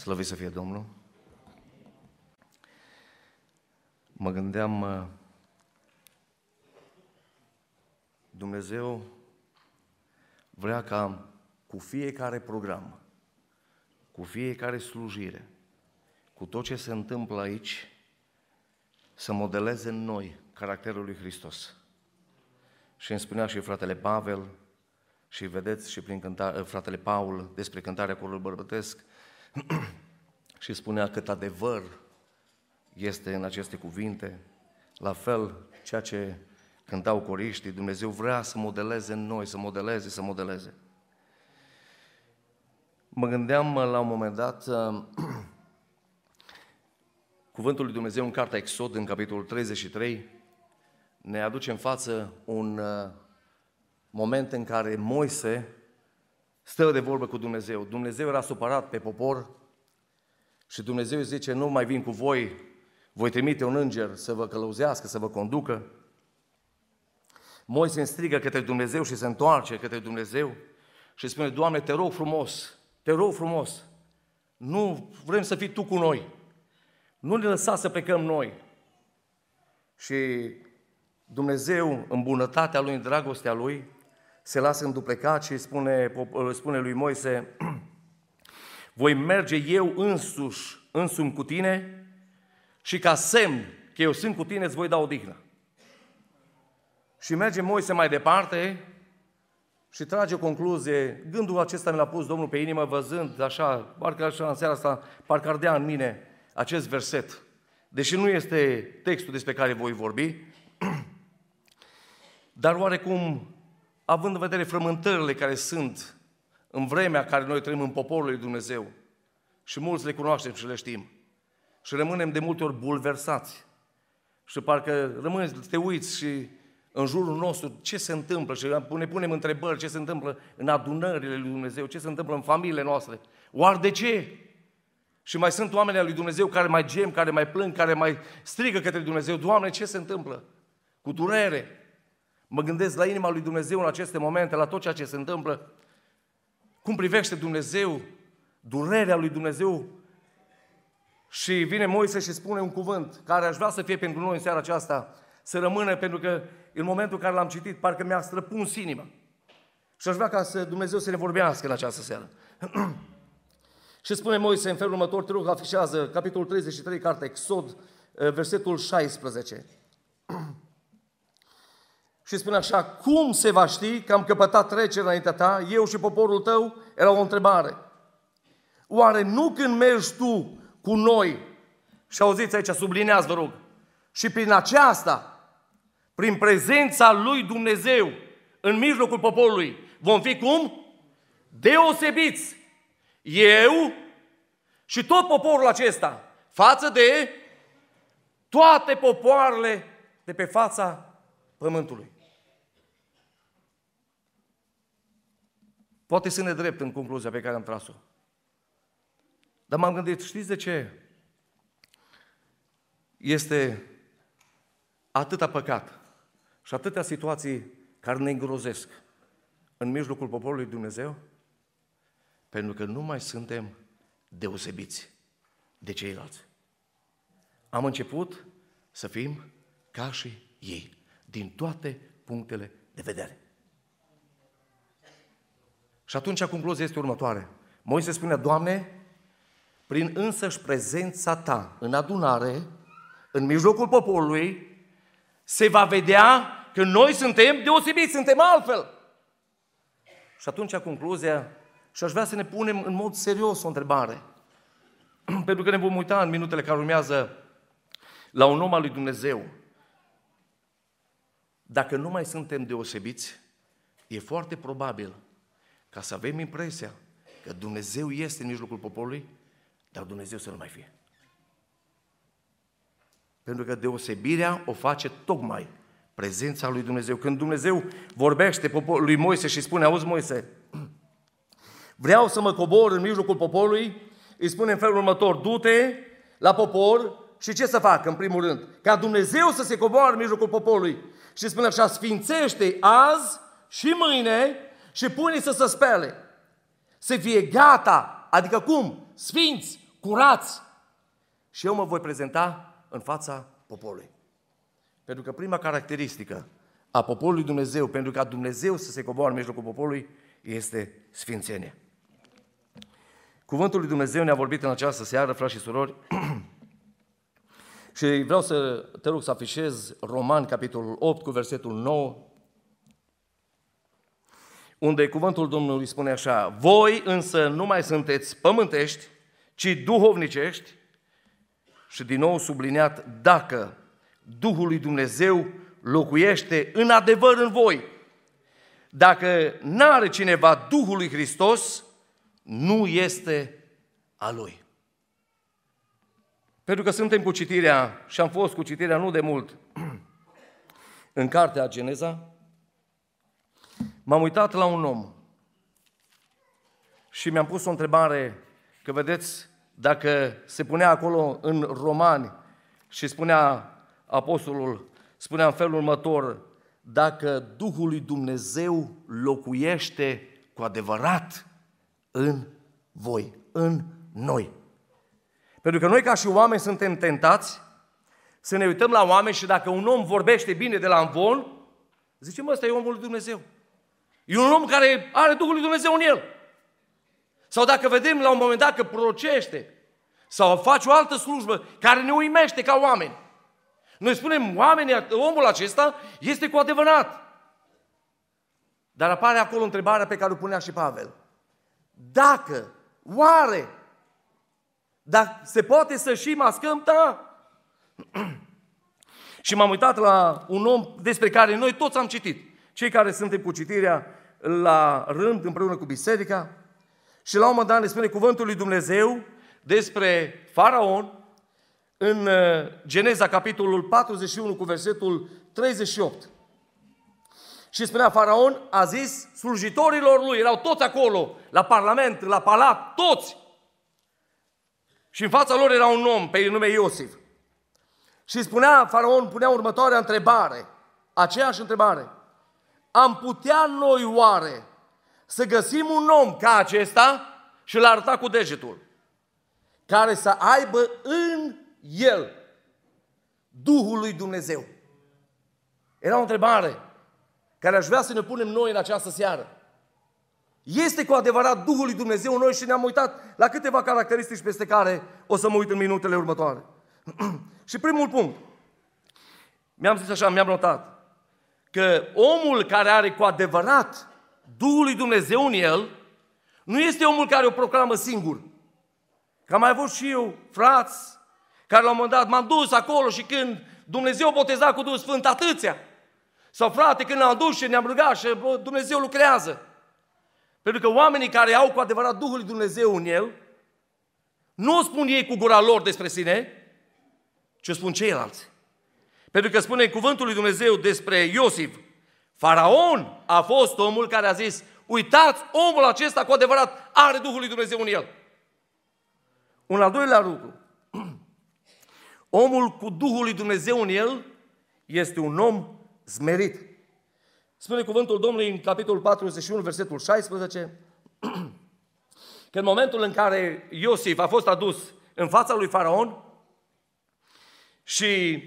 Slăvit să fie Domnul! Mă gândeam, uh, Dumnezeu vrea ca cu fiecare program, cu fiecare slujire, cu tot ce se întâmplă aici, să modeleze în noi caracterul lui Hristos. Și îmi spunea și fratele Pavel, și vedeți și prin cântare, fratele Paul despre cântarea corului bărbătesc, și spunea cât adevăr este în aceste cuvinte. La fel, ceea ce cântau coriștii, Dumnezeu vrea să modeleze în noi, să modeleze, să modeleze. Mă gândeam la un moment dat, cuvântul lui Dumnezeu în Cartea Exod, în capitolul 33, ne aduce în față un uh, moment în care Moise stă de vorbă cu Dumnezeu. Dumnezeu era supărat pe popor și Dumnezeu îi zice, nu mai vin cu voi, voi trimite un înger să vă călăuzească, să vă conducă. Moise strigă către Dumnezeu și se întoarce către Dumnezeu și spune, Doamne, te rog frumos, te rog frumos, nu vrem să fii Tu cu noi, nu ne lăsa să plecăm noi. Și Dumnezeu, în bunătatea Lui, în dragostea Lui, se lasă înduplecat și spune, spune lui Moise, voi merge eu însuși, însumi cu tine și ca semn că eu sunt cu tine îți voi da odihnă. Și merge Moise mai departe și trage o concluzie. Gândul acesta mi l-a pus Domnul pe inimă văzând așa, parcă așa în seara asta, parcă ardea în mine acest verset. Deși nu este textul despre care voi vorbi, dar oarecum având în vedere frământările care sunt în vremea care noi trăim în poporul lui Dumnezeu, și mulți le cunoaștem și le știm, și rămânem de multe ori bulversați, și parcă rămâneți, te uiți și în jurul nostru ce se întâmplă și ne punem întrebări ce se întâmplă în adunările lui Dumnezeu, ce se întâmplă în familiile noastre. Oar de ce? Și mai sunt oameni al lui Dumnezeu care mai gem, care mai plâng, care mai strigă către Dumnezeu, Doamne, ce se întâmplă? Cu durere, Mă gândesc la inima lui Dumnezeu în aceste momente, la tot ceea ce se întâmplă. Cum privește Dumnezeu durerea lui Dumnezeu și vine Moise și spune un cuvânt care aș vrea să fie pentru noi în seara aceasta, să rămână, pentru că în momentul în care l-am citit, parcă mi-a străpuns inima. Și aș vrea ca să Dumnezeu să ne vorbească în această seară. și spune Moise în felul următor, te rog, afișează capitolul 33, cartea Exod, versetul 16. Și spune așa, cum se va ști că am căpătat trecerea înaintea ta, eu și poporul tău? Era o întrebare. Oare nu când mergi tu cu noi, și auziți aici, sublineați vă rog, și prin aceasta, prin prezența lui Dumnezeu în mijlocul poporului, vom fi cum? Deosebiți. Eu și tot poporul acesta, față de toate popoarele de pe fața pământului. Poate să ne drept în concluzia pe care am tras-o. Dar m-am gândit, știți de ce? Este atâta păcat și atâtea situații care ne îngrozesc în mijlocul poporului Dumnezeu? Pentru că nu mai suntem deosebiți de ceilalți. Am început să fim ca și ei, din toate punctele de vedere. Și atunci concluzia este următoare. Moise spune, Doamne, prin însăși prezența Ta în adunare, în mijlocul poporului, se va vedea că noi suntem deosebiți, suntem altfel. Și atunci concluzia, și aș vrea să ne punem în mod serios o întrebare. Pentru că ne vom uita în minutele care urmează la un om al lui Dumnezeu. Dacă nu mai suntem deosebiți, e foarte probabil ca să avem impresia că Dumnezeu este în mijlocul poporului, dar Dumnezeu să nu mai fie. Pentru că deosebirea o face tocmai prezența lui Dumnezeu. Când Dumnezeu vorbește lui Moise și spune, auzi Moise, vreau să mă cobor în mijlocul poporului, îi spune în felul următor, du-te la popor și ce să fac în primul rând? Ca Dumnezeu să se coboare în mijlocul poporului și spune așa, sfințește azi și mâine și pune să se spele. Să fie gata, adică cum? Sfinți, curați. Și eu mă voi prezenta în fața poporului. Pentru că prima caracteristică a poporului Dumnezeu, pentru ca Dumnezeu să se coboare în mijlocul poporului, este sfințenie. Cuvântul lui Dumnezeu ne-a vorbit în această seară, frați și surori, și vreau să te rog să afișez Roman, capitolul 8, cu versetul 9, unde cuvântul Domnului spune așa, voi însă nu mai sunteți pământești, ci duhovnicești, și din nou subliniat, dacă Duhul lui Dumnezeu locuiește în adevăr în voi. Dacă n-are cineva Duhul lui Hristos, nu este a lui. Pentru că suntem cu citirea, și am fost cu citirea nu de mult, în cartea Geneza, m-am uitat la un om și mi-am pus o întrebare, că vedeți, dacă se punea acolo în romani și spunea apostolul, spunea în felul următor, dacă Duhul lui Dumnezeu locuiește cu adevărat în voi, în noi. Pentru că noi ca și oameni suntem tentați să ne uităm la oameni și dacă un om vorbește bine de la învon, zicem, ăsta e omul lui Dumnezeu. E un om care are Duhul lui Dumnezeu în el. Sau dacă vedem la un moment dat că procește sau face o altă slujbă care ne uimește ca oameni. Noi spunem, oamenii, omul acesta este cu adevărat. Dar apare acolo întrebarea pe care o punea și Pavel. Dacă, oare, dacă se poate să și mascăm, da. și m-am uitat la un om despre care noi toți am citit. Cei care suntem cu citirea la rând împreună cu biserica. Și la un moment dat ne spune cuvântul lui Dumnezeu despre faraon în uh, Geneza, capitolul 41, cu versetul 38. Și spunea, faraon a zis slujitorilor lui, erau toți acolo, la parlament, la palat, toți. Și în fața lor era un om pe nume Iosif. Și spunea, faraon punea următoarea întrebare, aceeași întrebare. Am putea noi oare să găsim un om ca acesta și l arăta cu degetul, care să aibă în el Duhul lui Dumnezeu? Era o întrebare care aș vrea să ne punem noi în această seară. Este cu adevărat Duhul lui Dumnezeu în noi și ne-am uitat la câteva caracteristici peste care o să mă uit în minutele următoare. și primul punct, mi-am zis așa, mi-am notat, că omul care are cu adevărat Duhul lui Dumnezeu în el, nu este omul care o proclamă singur. Că am mai avut și eu frați care la un moment dat m-am dus acolo și când Dumnezeu boteza cu Duhul Sfânt atâția. Sau frate, când ne-am dus și ne-am rugat și Dumnezeu lucrează. Pentru că oamenii care au cu adevărat Duhul lui Dumnezeu în el, nu o spun ei cu gura lor despre sine, ci o spun ceilalți. Pentru că spune cuvântul lui Dumnezeu despre Iosif, Faraon a fost omul care a zis, uitați, omul acesta cu adevărat are Duhul lui Dumnezeu în el. Un al doilea lucru, omul cu Duhul lui Dumnezeu în el este un om zmerit. Spune cuvântul Domnului în capitolul 41, versetul 16, că în momentul în care Iosif a fost adus în fața lui Faraon și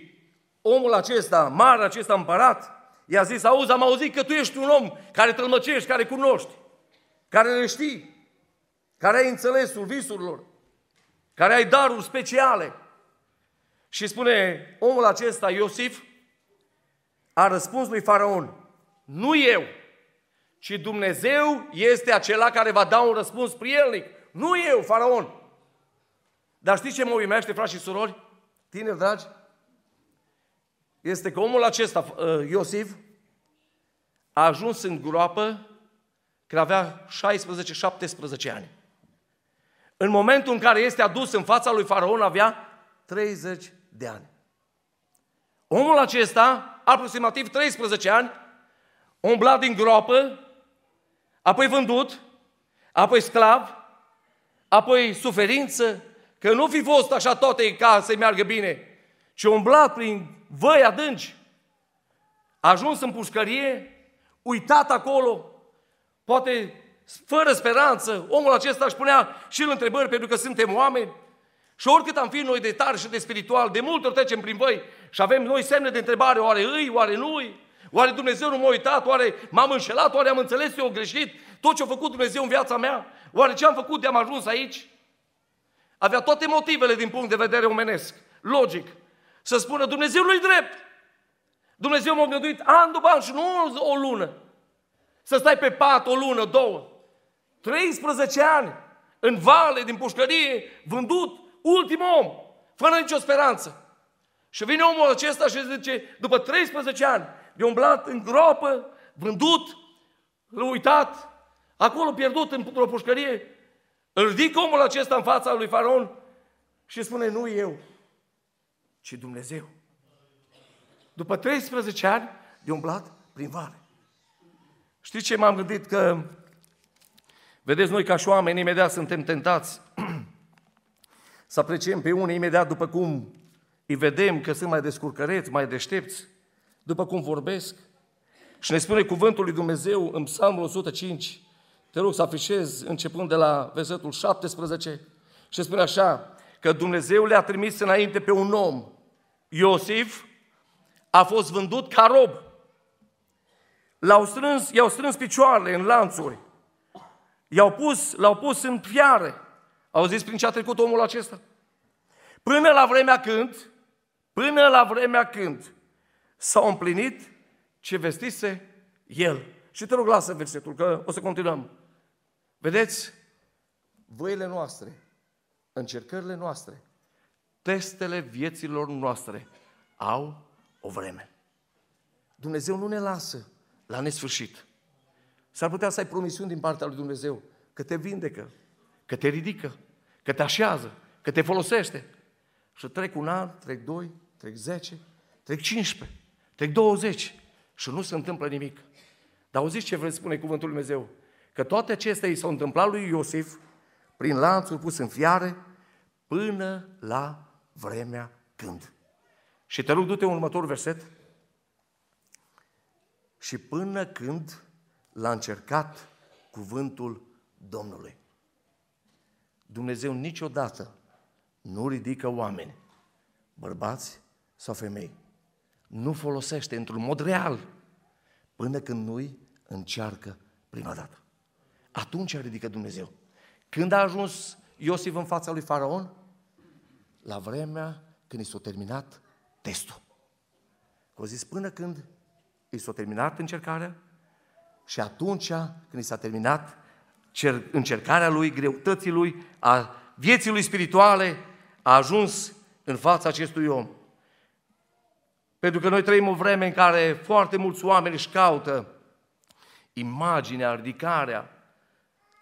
omul acesta, mare acesta împărat, i-a zis, auzi, am auzit că tu ești un om care tălmăcești, care cunoști, care le știi, care ai înțelesul visurilor, care ai daruri speciale. Și spune omul acesta, Iosif, a răspuns lui Faraon, nu eu, ci Dumnezeu este acela care va da un răspuns prielnic. Nu eu, faraon. Dar știți ce mă uimește, frați și surori, tineri dragi? Este că omul acesta, uh, Iosif, a ajuns în groapă când avea 16-17 ani. În momentul în care este adus în fața lui Faraon, avea 30 de ani. Omul acesta, aproximativ 13 ani, umblat din groapă, apoi vândut, apoi sclav, apoi suferință, că nu fi fost așa toate ca să meargă bine, ci umblat prin văi adânci, a ajuns în pușcărie, uitat acolo, poate fără speranță, omul acesta își punea și îl întrebări pentru că suntem oameni, Și oricât am fi noi de tare și de spiritual, de multe ori trecem prin voi și avem noi semne de întrebare, oare îi, oare nu-i? Oare Dumnezeu nu m-a uitat? Oare m-am înșelat? Oare am înțeles eu greșit tot ce a făcut Dumnezeu în viața mea? Oare ce am făcut de am ajuns aici? Avea toate motivele din punct de vedere omenesc, logic, să spună Dumnezeu nu-i drept. Dumnezeu m-a gânduit an după an și nu o lună. Să stai pe pat o lună, două. 13 ani în vale din pușcărie, vândut, ultim om, fără nicio speranță. Și vine omul acesta și zice, după 13 ani, de umblat în groapă, vândut, l-a uitat, acolo pierdut într-o pușcărie, îl ridic omul acesta în fața lui Faraon și spune, nu eu, ci Dumnezeu. După 13 ani de umblat prin vale. Știți ce m-am gândit? Că, vedeți, noi ca și oameni imediat suntem tentați să apreciem pe unii imediat după cum îi vedem că sunt mai descurcăreți, mai deștepți, după cum vorbesc. Și ne spune cuvântul lui Dumnezeu în Psalmul 105, te rog să afișez începând de la versetul 17, și spune așa, că Dumnezeu le-a trimis înainte pe un om, Iosif, a fost vândut ca rob. L-au strâns, i-au strâns picioarele în lanțuri, i-au pus, l-au pus în fiare. Au zis prin ce a trecut omul acesta? Până la vremea când, până la vremea când s-a împlinit ce vestise el. Și te rog, lasă versetul, că o să continuăm. Vedeți? Voile noastre, încercările noastre, testele vieților noastre au o vreme. Dumnezeu nu ne lasă la nesfârșit. S-ar putea să ai promisiuni din partea lui Dumnezeu că te vindecă, că te ridică, că te așează, că te folosește. Și trec un an, trec doi, trec zece, trec 15, trec 20 și nu se întâmplă nimic. Dar auziți ce vreți spune cuvântul Lui Dumnezeu? Că toate acestea i s-au întâmplat lui Iosif prin lanțuri pus în fiare până la vremea când. Și te rog, du-te un următor verset. Și până când l-a încercat cuvântul Domnului. Dumnezeu niciodată nu ridică oameni, bărbați sau femei. Nu folosește într-un mod real până când nu-i încearcă prima dată. Atunci ridică Dumnezeu. Când a ajuns Iosif în fața lui Faraon? La vremea când i s-a terminat testul. Au zis până când i s-a terminat încercarea și atunci când i s-a terminat încercarea lui, greutății lui, a vieții lui spirituale, a ajuns în fața acestui om. Pentru că noi trăim o vreme în care foarte mulți oameni își caută imaginea, ridicarea.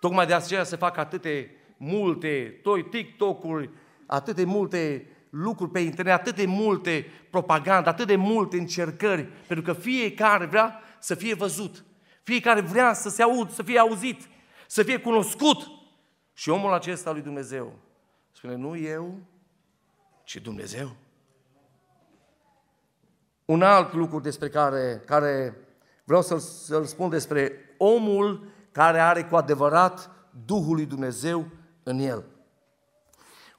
Tocmai de aceea se fac atâte multe, toi TikTok-uri, atâte multe lucruri pe internet, atât de multe propagandă, atât de multe încercări, pentru că fiecare vrea să fie văzut. Fiecare vrea să se aud, să fie auzit, să fie cunoscut. Și omul acesta lui Dumnezeu spune, nu eu, ci Dumnezeu. Un alt lucru despre care, care vreau să-l, să spun despre omul care are cu adevărat Duhul lui Dumnezeu în el.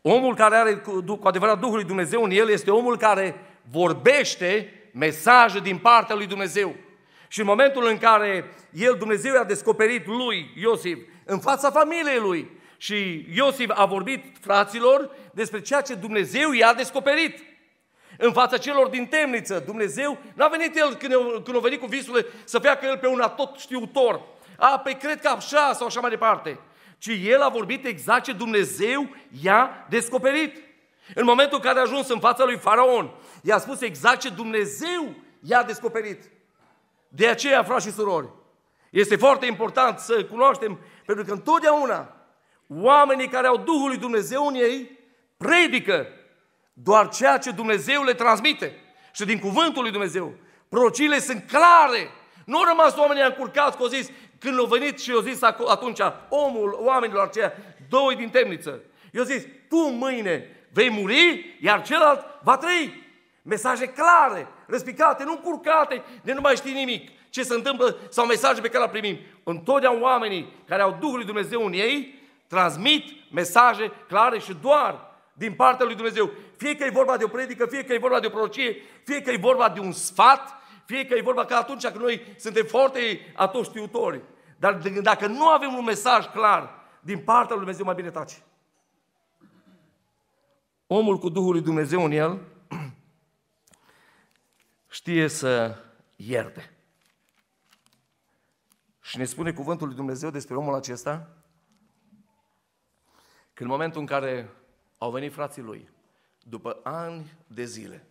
Omul care are cu, cu adevărat Duhul lui Dumnezeu în el este omul care vorbește mesaje din partea lui Dumnezeu. Și în momentul în care el, Dumnezeu, a descoperit lui, Iosif, în fața familiei lui, și Iosif a vorbit fraților despre ceea ce Dumnezeu i-a descoperit. În fața celor din temniță, Dumnezeu n-a venit el când, când a venit cu visurile să facă el pe un tot știutor. A, pe cred că așa sau așa mai departe ci el a vorbit exact ce Dumnezeu i-a descoperit. În momentul în care a ajuns în fața lui Faraon, i-a spus exact ce Dumnezeu i-a descoperit. De aceea, frați și surori, este foarte important să cunoaștem, pentru că întotdeauna oamenii care au Duhul lui Dumnezeu în ei predică doar ceea ce Dumnezeu le transmite. Și din cuvântul lui Dumnezeu, prorociile sunt clare. Nu au rămas oamenii încurcați că au zis, când au venit și au zis atunci omul oamenilor aceia, doi din temniță, i-au zis, tu mâine vei muri, iar celălalt va trăi. Mesaje clare, răspicate, nu curcate, de nu mai știi nimic ce se întâmplă sau mesaje pe care le primim. Întotdeauna oamenii care au Duhul lui Dumnezeu în ei transmit mesaje clare și doar din partea lui Dumnezeu. Fie că e vorba de o predică, fie că e vorba de o prorocie, fie că e vorba de un sfat, fie că e vorba că atunci când noi suntem foarte atoștiutori. Dar dacă nu avem un mesaj clar din partea lui Dumnezeu, mai bine taci. Omul cu Duhul lui Dumnezeu în el știe să ierte. Și ne spune cuvântul lui Dumnezeu despre omul acesta că în momentul în care au venit frații lui, după ani de zile,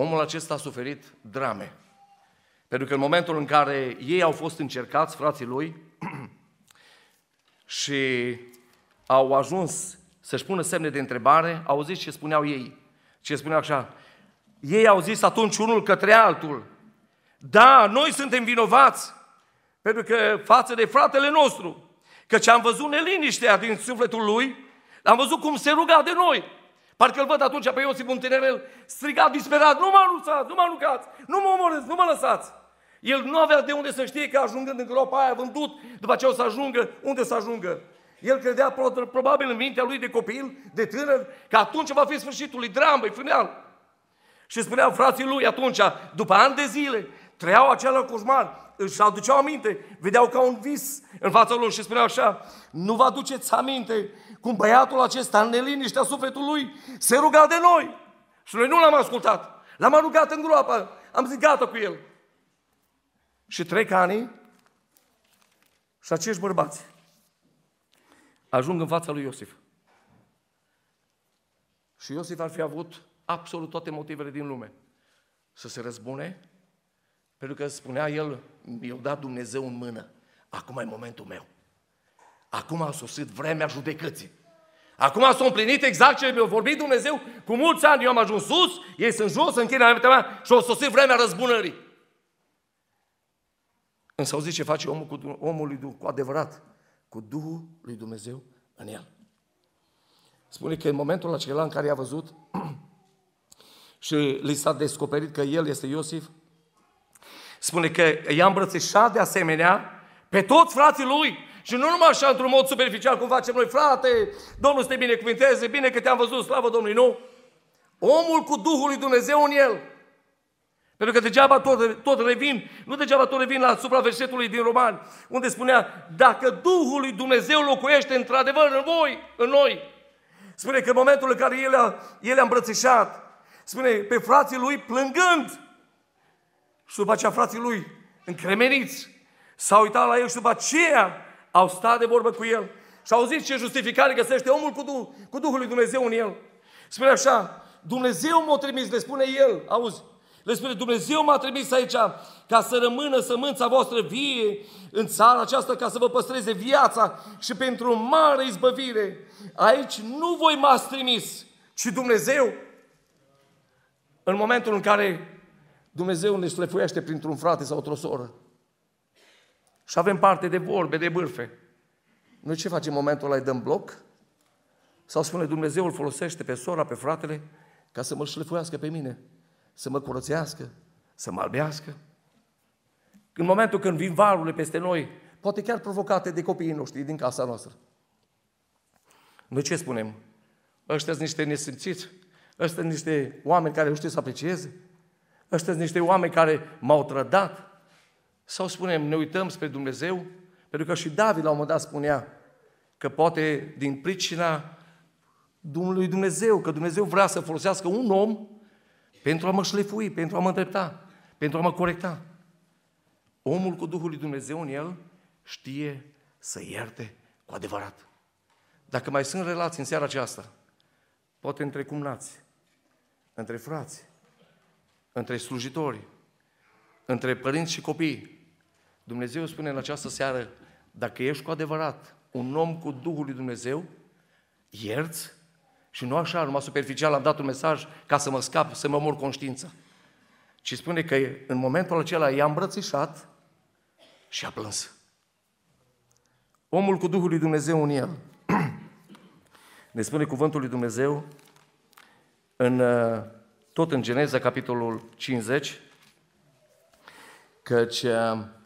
omul acesta a suferit drame. Pentru că în momentul în care ei au fost încercați, frații lui, și au ajuns să-și pună semne de întrebare, au zis ce spuneau ei. Ce spuneau așa, ei au zis atunci unul către altul, da, noi suntem vinovați, pentru că față de fratele nostru, căci am văzut neliniștea din sufletul lui, am văzut cum se ruga de noi. Parcă îl văd atunci pe Iosif un tinerel strigat disperat, nu mă anunțați, nu mă aruncați, nu mă omorâți, nu mă lăsați. El nu avea de unde să știe că ajungând în groapa aia vândut, după aceea o să ajungă, unde să ajungă. El credea probabil în mintea lui de copil, de tânăr, că atunci va fi sfârșitul lui dramă, final. Și spuneau frații lui atunci, după ani de zile, trăiau acela coșmar, își aduceau aminte, vedeau ca un vis în fața lor și spuneau așa, nu vă aduceți aminte cum băiatul acesta, în neliniștea sufletului, se ruga de noi. Și noi nu l-am ascultat. L-am rugat în groapă. Am zis gata cu el. Și trec ani și acești bărbați ajung în fața lui Iosif. Și Iosif ar fi avut absolut toate motivele din lume să se răzbune, pentru că spunea el, mi-a dat Dumnezeu în mână. Acum e momentul meu. Acum a sosit vremea judecății. Acum s-a împlinit exact ce mi-a vorbit Dumnezeu cu mulți ani. Eu am ajuns sus, ei sunt jos, închină la mea și o sosit vremea răzbunării. Însă auziți ce face omul cu, omul lui, cu adevărat, cu Duhul lui Dumnezeu în el. Spune că în momentul acela în care i-a văzut și li s-a descoperit că el este Iosif, spune că i-a îmbrățișat de asemenea pe toți frații lui și nu numai așa, într-un mod superficial, cum facem noi, frate, Domnul să te binecuvinteze, bine că te-am văzut, slavă Domnului, nu. Omul cu Duhul lui Dumnezeu în el. Pentru că degeaba tot, tot revin, nu degeaba tot revin la supraversetului din Roman, unde spunea, dacă Duhul lui Dumnezeu locuiește într-adevăr în voi, în noi, spune că în momentul în care El a, el a îmbrățișat, spune, pe frații lui plângând, și după aceea frații lui încremeniți, s-au uitat la el și după aceea au stat de vorbă cu el și au zis ce justificare găsește omul cu, Duh, cu Duhul lui Dumnezeu în el. Spune așa, Dumnezeu m-a trimis, le spune el, auzi, le spune, Dumnezeu m-a trimis aici ca să rămână sămânța voastră vie în țara aceasta, ca să vă păstreze viața și pentru o mare izbăvire. Aici nu voi m-ați trimis, ci Dumnezeu. În momentul în care Dumnezeu ne șlefuiește printr-un frate sau o soră, și avem parte de vorbe, de bârfe. Noi ce facem în momentul ăla? Îi dăm bloc? Sau spune Dumnezeu îl folosește pe sora, pe fratele, ca să mă șlefuiască pe mine, să mă curățească, să mă albească? În momentul când vin valurile peste noi, poate chiar provocate de copiii noștri din casa noastră. Noi ce spunem? Ăștia sunt niște nesimțiți, ăștia sunt niște oameni care nu știu să aprecieze, ăștia sunt niște oameni care m-au trădat, sau spunem, ne uităm spre Dumnezeu? Pentru că și David la un moment dat spunea că poate din pricina Domnului Dumnezeu, că Dumnezeu vrea să folosească un om pentru a mă șlefui, pentru a mă îndrepta, pentru a mă corecta. Omul cu Duhul lui Dumnezeu în el știe să ierte cu adevărat. Dacă mai sunt relații în seara aceasta, poate între cumnați, între frați, între slujitori, între părinți și copii, Dumnezeu spune în această seară, dacă ești cu adevărat un om cu Duhul lui Dumnezeu, ierți și nu așa, numai superficial am dat un mesaj ca să mă scap, să mă mor conștiința. Ci spune că în momentul acela i-a îmbrățișat și a plâns. Omul cu Duhul lui Dumnezeu în el. Ne spune cuvântul lui Dumnezeu în, uh, tot în Geneza, capitolul 50, căci uh,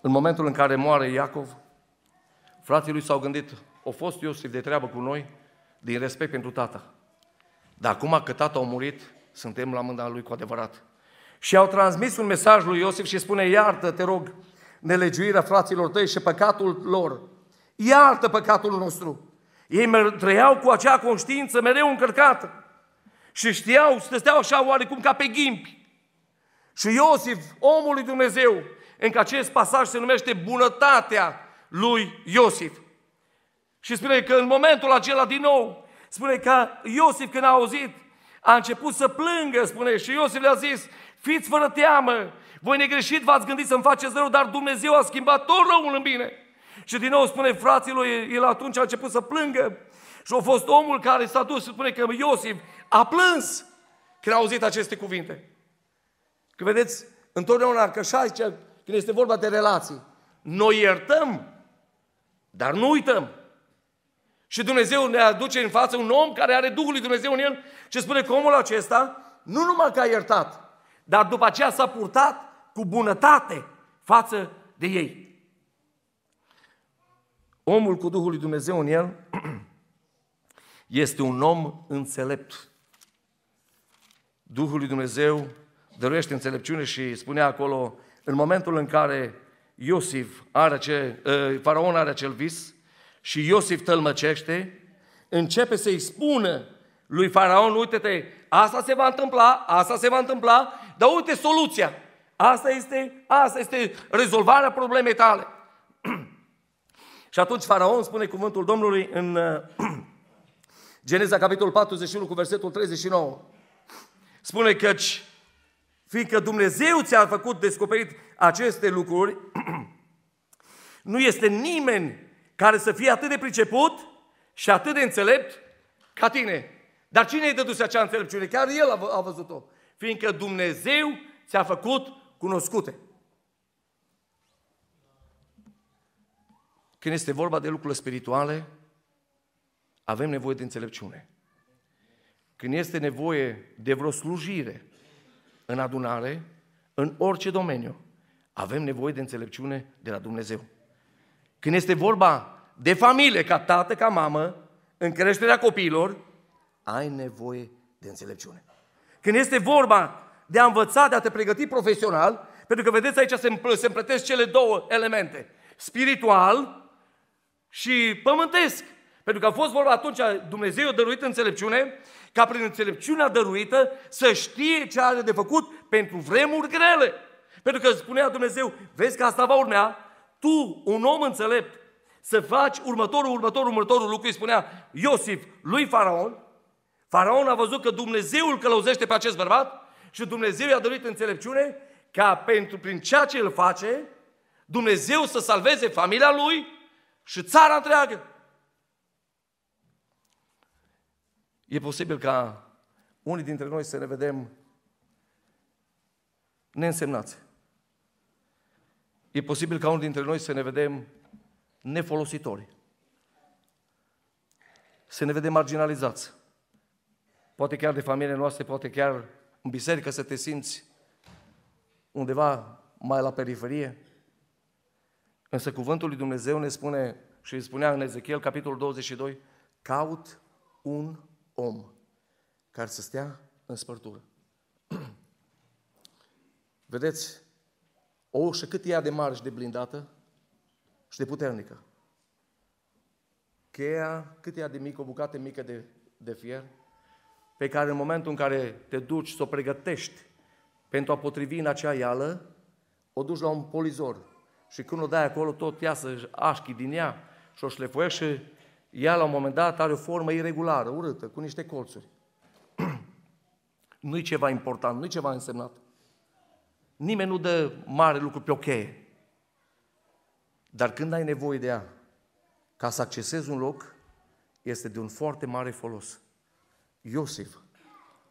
în momentul în care moare Iacov, frații lui s-au gândit, o fost Iosif de treabă cu noi, din respect pentru tata. Dar acum că tata a murit, suntem la mâna lui cu adevărat. Și au transmis un mesaj lui Iosif și spune, iartă, te rog, nelegiuirea fraților tăi și păcatul lor. Iartă păcatul nostru. Ei trăiau cu acea conștiință mereu încărcată. Și știau, stăteau așa oarecum ca pe ghimpi. Și Iosif, omul lui Dumnezeu, încă acest pasaj se numește bunătatea lui Iosif. Și spune că în momentul acela din nou, spune că Iosif când a auzit, a început să plângă, spune, și Iosif le-a zis, fiți fără teamă, voi negreșit v-ați gândit să-mi faceți rău, dar Dumnezeu a schimbat tot răul în bine. Și din nou spune fraților, el atunci a început să plângă și a fost omul care s-a dus, spune că Iosif a plâns când a auzit aceste cuvinte. Că vedeți, întotdeauna că așa zice, când este vorba de relații, noi iertăm, dar nu uităm. Și Dumnezeu ne aduce în față un om care are Duhul lui Dumnezeu în el și spune că omul acesta nu numai că a iertat, dar după aceea s-a purtat cu bunătate față de ei. Omul cu Duhul lui Dumnezeu în el este un om înțelept. Duhul lui Dumnezeu dăruiește înțelepciune și spunea acolo, în momentul în care Iosif are ce, uh, faraon are acel vis și Iosif tălmăcește, începe să-i spună lui faraon, uite-te, asta se va întâmpla, asta se va întâmpla, dar uite soluția. Asta este, asta este rezolvarea problemei tale. și atunci faraon spune cuvântul Domnului în uh, Geneza capitolul 41 cu versetul 39. Spune căci fiindcă Dumnezeu ți-a făcut descoperit aceste lucruri, nu este nimeni care să fie atât de priceput și atât de înțelept ca tine. Dar cine i-a dăduse acea înțelepciune? Chiar el a, a văzut-o. Fiindcă Dumnezeu ți-a făcut cunoscute. Când este vorba de lucruri spirituale, avem nevoie de înțelepciune. Când este nevoie de vreo slujire în adunare, în orice domeniu, avem nevoie de înțelepciune de la Dumnezeu. Când este vorba de familie, ca tată, ca mamă, în creșterea copiilor, ai nevoie de înțelepciune. Când este vorba de a învăța, de a te pregăti profesional, pentru că vedeți aici se, se împletesc cele două elemente, spiritual și pământesc. Pentru că a fost vorba atunci, Dumnezeu a dăruit înțelepciune, ca prin înțelepciunea dăruită să știe ce are de făcut pentru vremuri grele. Pentru că spunea Dumnezeu, vezi că asta va urmea, tu, un om înțelept, să faci următorul, următorul, următorul lucru, îi spunea Iosif lui Faraon. Faraon a văzut că Dumnezeu îl călăuzește pe acest bărbat și Dumnezeu i-a dăruit înțelepciune ca pentru, prin ceea ce îl face, Dumnezeu să salveze familia lui și țara întreagă. E posibil ca unii dintre noi să ne vedem neînsemnați. E posibil ca unii dintre noi să ne vedem nefolositori. Să ne vedem marginalizați. Poate chiar de familie noastre, poate chiar în biserică să te simți undeva mai la periferie. Însă cuvântul lui Dumnezeu ne spune și îi spunea în Ezechiel, capitolul 22, caut un om care să stea în spărtură. Vedeți, o ușă cât e de mare și de blindată și de puternică. Cheia cât e de mică, o bucată mică de, de fier, pe care în momentul în care te duci să o pregătești pentru a potrivi în acea ială, o duci la un polizor. Și când o dai acolo, tot iasă așchi din ea și o șlefuiești și ea la un moment dat are o formă irregulară, urâtă, cu niște colțuri. nu-i ceva important, nu-i ceva însemnat. Nimeni nu dă mare lucru pe o cheie. Dar când ai nevoie de ea, ca să accesezi un loc, este de un foarte mare folos. Iosif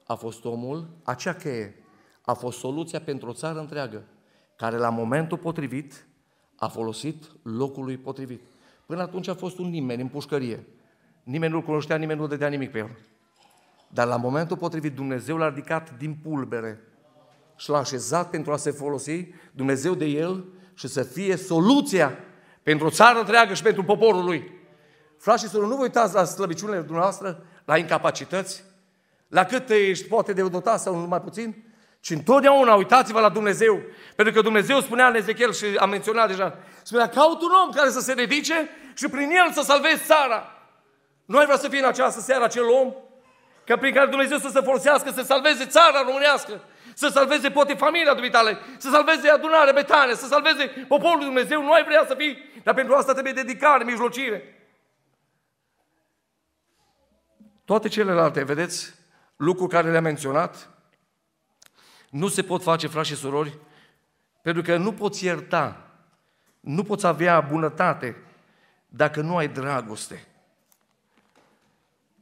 a fost omul, acea cheie a fost soluția pentru o țară întreagă, care la momentul potrivit a folosit locului potrivit. Până atunci a fost un nimeni în pușcărie. Nimeni nu-l cunoștea, nimeni nu dădea nimic pe el. Dar la momentul potrivit Dumnezeu l-a ridicat din pulbere și l-a așezat pentru a se folosi Dumnezeu de el și să fie soluția pentru o țară întreagă și pentru poporul lui. Frați și surori, nu vă uitați la slăbiciunile dumneavoastră, la incapacități, la cât ești poate de dotat sau mai puțin, ci întotdeauna uitați-vă la Dumnezeu. Pentru că Dumnezeu spunea în Ezechiel și am menționat deja, spunea, caut un om care să se dedice și prin el să salvezi țara. Nu ai vrea să fii în această seară acel om? Că prin care Dumnezeu să se folosească, să salveze țara românească, să salveze poate familia dumitale, să salveze adunarea betane, să salveze poporul Dumnezeu. Nu ai vrea să fii, dar pentru asta trebuie dedicare, mijlocire. Toate celelalte, vedeți, lucruri care le-am menționat, nu se pot face, frați și surori, pentru că nu poți ierta, nu poți avea bunătate dacă nu ai dragoste.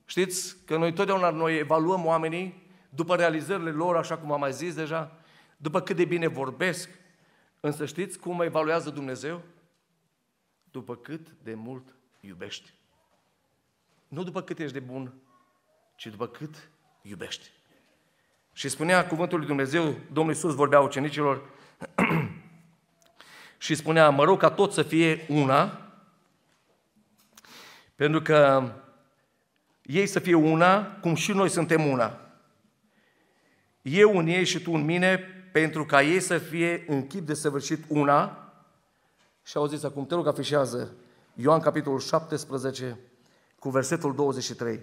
Știți că noi totdeauna noi evaluăm oamenii după realizările lor, așa cum am mai zis deja, după cât de bine vorbesc. Însă știți cum evaluează Dumnezeu? După cât de mult iubești. Nu după cât ești de bun, ci după cât iubești. Și spunea cuvântul lui Dumnezeu, Domnul Iisus vorbea ucenicilor și spunea, mă rog ca tot să fie una, pentru că ei să fie una, cum și noi suntem una. Eu în ei și tu în mine, pentru ca ei să fie în chip de săvârșit una. Și au zis acum, te rog, afișează Ioan capitolul 17 cu versetul 23.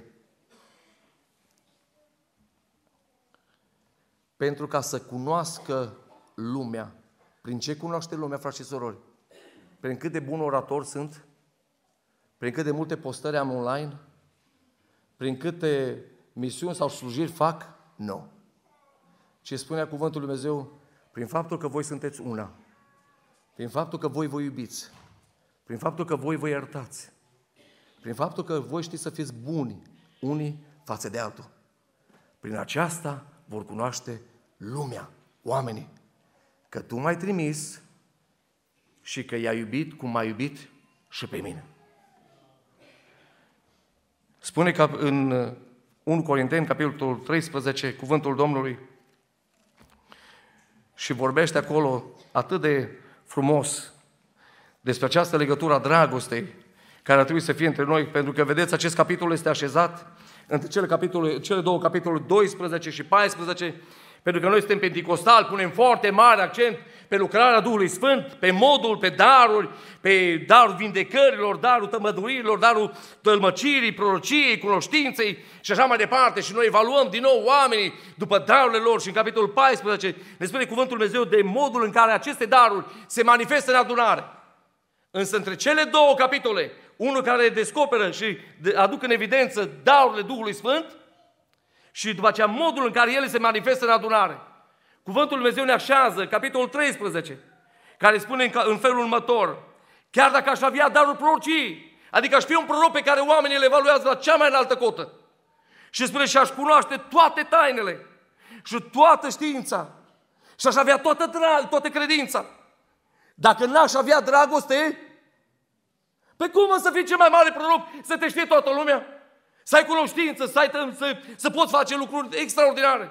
Pentru ca să cunoască lumea. Prin ce cunoaște lumea, frați și sorori? Prin cât de bun orator sunt? Prin cât de multe postări am online? Prin câte misiuni sau slujiri fac? Nu. Ce spunea cuvântul Lui Dumnezeu? Prin faptul că voi sunteți una. Prin faptul că voi vă iubiți. Prin faptul că voi vă iertați. Prin faptul că voi știți să fiți buni unii față de altul. Prin aceasta vor cunoaște lumea, oamenii, că tu m-ai trimis și că i-a iubit cum m-a iubit și pe mine. Spune că în 1 Corinteni, capitolul 13, cuvântul Domnului, și vorbește acolo atât de frumos despre această legătură a dragostei care ar trebui să fie între noi, pentru că, vedeți, acest capitol este așezat între cele, capitole, cele două capitole 12 și 14 pentru că noi suntem pentecostali, punem foarte mare accent pe lucrarea Duhului Sfânt, pe modul, pe daruri, pe darul vindecărilor, darul tămădurilor, darul tălmăcirii, prorociei, cunoștinței și așa mai departe. Și noi evaluăm din nou oamenii după darurile lor și în capitolul 14 ne spune cuvântul Dumnezeu de modul în care aceste daruri se manifestă în adunare. Însă între cele două capitole, unul care descoperă și aduc în evidență darurile Duhului Sfânt, și după aceea modul în care ele se manifestă în adunare. Cuvântul Lui Dumnezeu ne așează, capitolul 13, care spune în felul următor, chiar dacă aș avea darul prorocii, adică aș fi un proroc pe care oamenii le evaluează la cea mai înaltă cotă, și spune și aș cunoaște toate tainele și toată știința și aș avea toată, drag, toată credința. Dacă n-aș avea dragoste, pe cum să fii cel mai mare proroc, să te știe toată lumea? Să ai cunoștință, să, ai, să, să poți face lucruri extraordinare.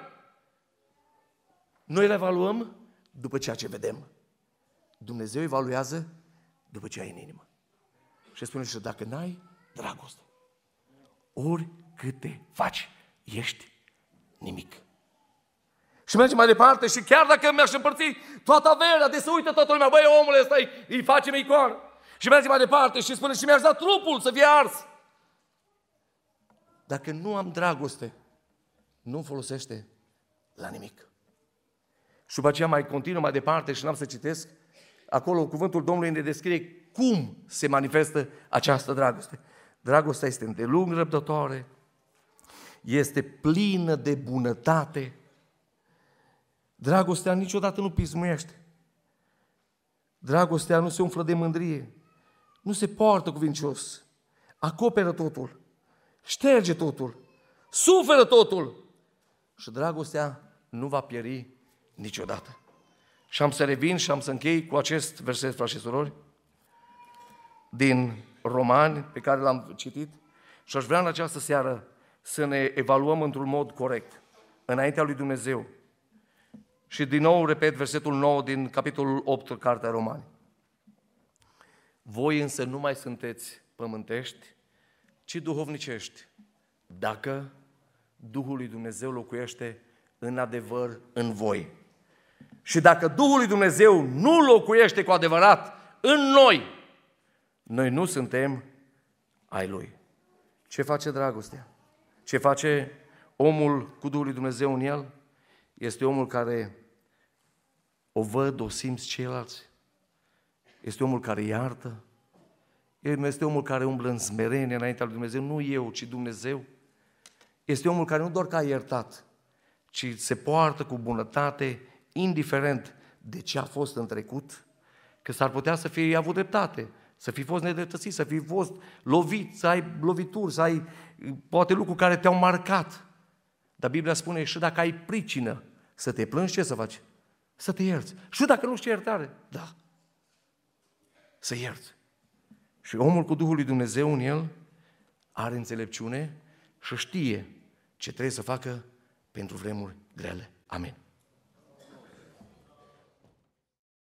Noi le evaluăm după ceea ce vedem. Dumnezeu evaluează după ce ai în inimă. Și spune și dacă n-ai dragoste, ori câte faci, ești nimic. Și mergem mai departe și chiar dacă mi-aș împărți toată averea, de să uită toată lumea, băi, omule ăsta îi facem icoană. Și mergem mai departe și spune și mi-aș da trupul să fie ars. Dacă nu am dragoste, nu folosește la nimic. Și după aceea mai continuă mai departe și n-am să citesc, acolo cuvântul Domnului ne descrie cum se manifestă această dragoste. Dragostea este îndelung răbdătoare, este plină de bunătate. Dragostea niciodată nu pismuiește. Dragostea nu se umflă de mândrie. Nu se poartă cuvincios. Acoperă totul șterge totul, suferă totul și dragostea nu va pieri niciodată. Și am să revin și am să închei cu acest verset, frați și surori, din Romani, pe care l-am citit, și aș vrea în această seară să ne evaluăm într-un mod corect, înaintea lui Dumnezeu. Și din nou repet versetul 9 din capitolul 8, Cartea Romani. Voi însă nu mai sunteți pământești, ci duhovnicești. Dacă Duhul lui Dumnezeu locuiește în adevăr în voi. Și dacă Duhul lui Dumnezeu nu locuiește cu adevărat în noi, noi nu suntem ai Lui. Ce face dragostea? Ce face omul cu Duhul lui Dumnezeu în el? Este omul care o văd, o simți ceilalți. Este omul care iartă. Este omul care umblă în smerenie înaintea lui Dumnezeu, nu eu, ci Dumnezeu. Este omul care nu doar că a iertat, ci se poartă cu bunătate, indiferent de ce a fost în trecut, că s-ar putea să fie avut dreptate, să fi fost nedreptățit, să fi fost lovit, să ai lovituri, să ai poate lucruri care te-au marcat. Dar Biblia spune și dacă ai pricină să te plângi, ce să faci? Să te ierți. Și dacă nu știi iertare, da. Să ierți. Și omul cu Duhul lui Dumnezeu în el are înțelepciune și știe ce trebuie să facă pentru vremuri grele. Amin.